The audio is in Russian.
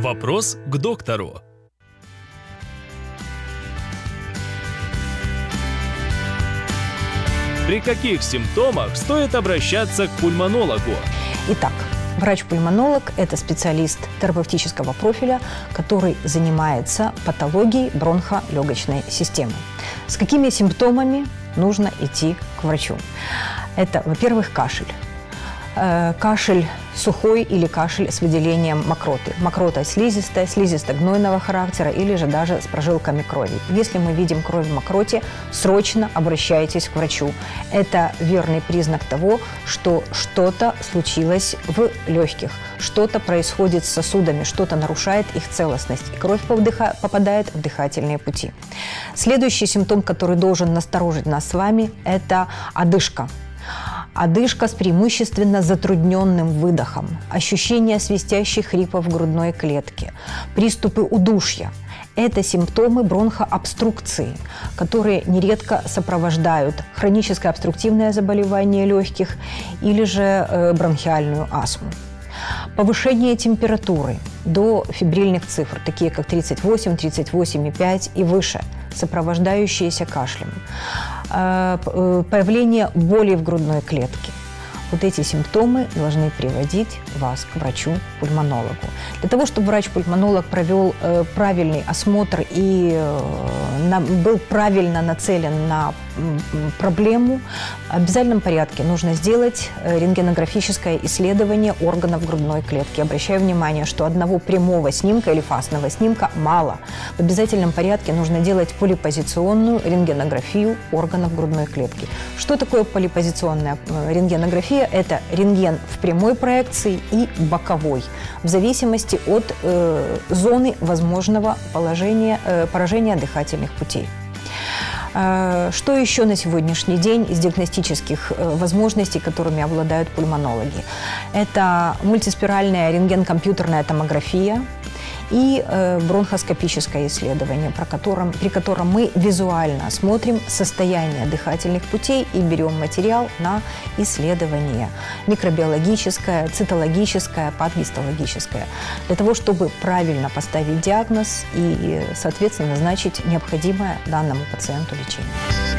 Вопрос к доктору. При каких симптомах стоит обращаться к пульмонологу? Итак, Врач-пульмонолог – это специалист терапевтического профиля, который занимается патологией бронхолегочной системы. С какими симптомами нужно идти к врачу? Это, во-первых, кашель. Э, кашель сухой или кашель с выделением мокроты. Мокрота слизистая, слизисто-гнойного характера или же даже с прожилками крови. Если мы видим кровь в мокроте, срочно обращайтесь к врачу. Это верный признак того, что что-то случилось в легких, что-то происходит с сосудами, что-то нарушает их целостность, и кровь попадает в дыхательные пути. Следующий симптом, который должен насторожить нас с вами, это одышка одышка с преимущественно затрудненным выдохом, ощущение свистящих хрипов грудной клетке, приступы удушья – это симптомы бронхообструкции, которые нередко сопровождают хроническое обструктивное заболевание легких или же э, бронхиальную астму. Повышение температуры до фибрильных цифр, такие как 38, 38,5 и выше, сопровождающиеся кашлем. Э, э, появление боли в грудной клетке. Вот эти симптомы должны приводить вас к врачу-пульмонологу. Для того, чтобы врач-пульмонолог провел э, правильный осмотр и был правильно нацелен на проблему, в обязательном порядке нужно сделать э, рентгенографическое исследование органов грудной клетки. Обращаю внимание, что одного прямого снимка или фасного снимка мало. В обязательном порядке нужно делать полипозиционную рентгенографию органов грудной клетки. Что такое полипозиционная э, рентгенография? Это рентген в прямой проекции и боковой, в зависимости от э, зоны возможного положения, э, поражения дыхательных путей. Э, что еще на сегодняшний день из диагностических э, возможностей, которыми обладают пульмонологи? Это мультиспиральная рентген-компьютерная томография, и э, бронхоскопическое исследование, про котором, при котором мы визуально смотрим состояние дыхательных путей и берем материал на исследование микробиологическое, цитологическое, патгистологическое, для того, чтобы правильно поставить диагноз и, соответственно, назначить необходимое данному пациенту лечение.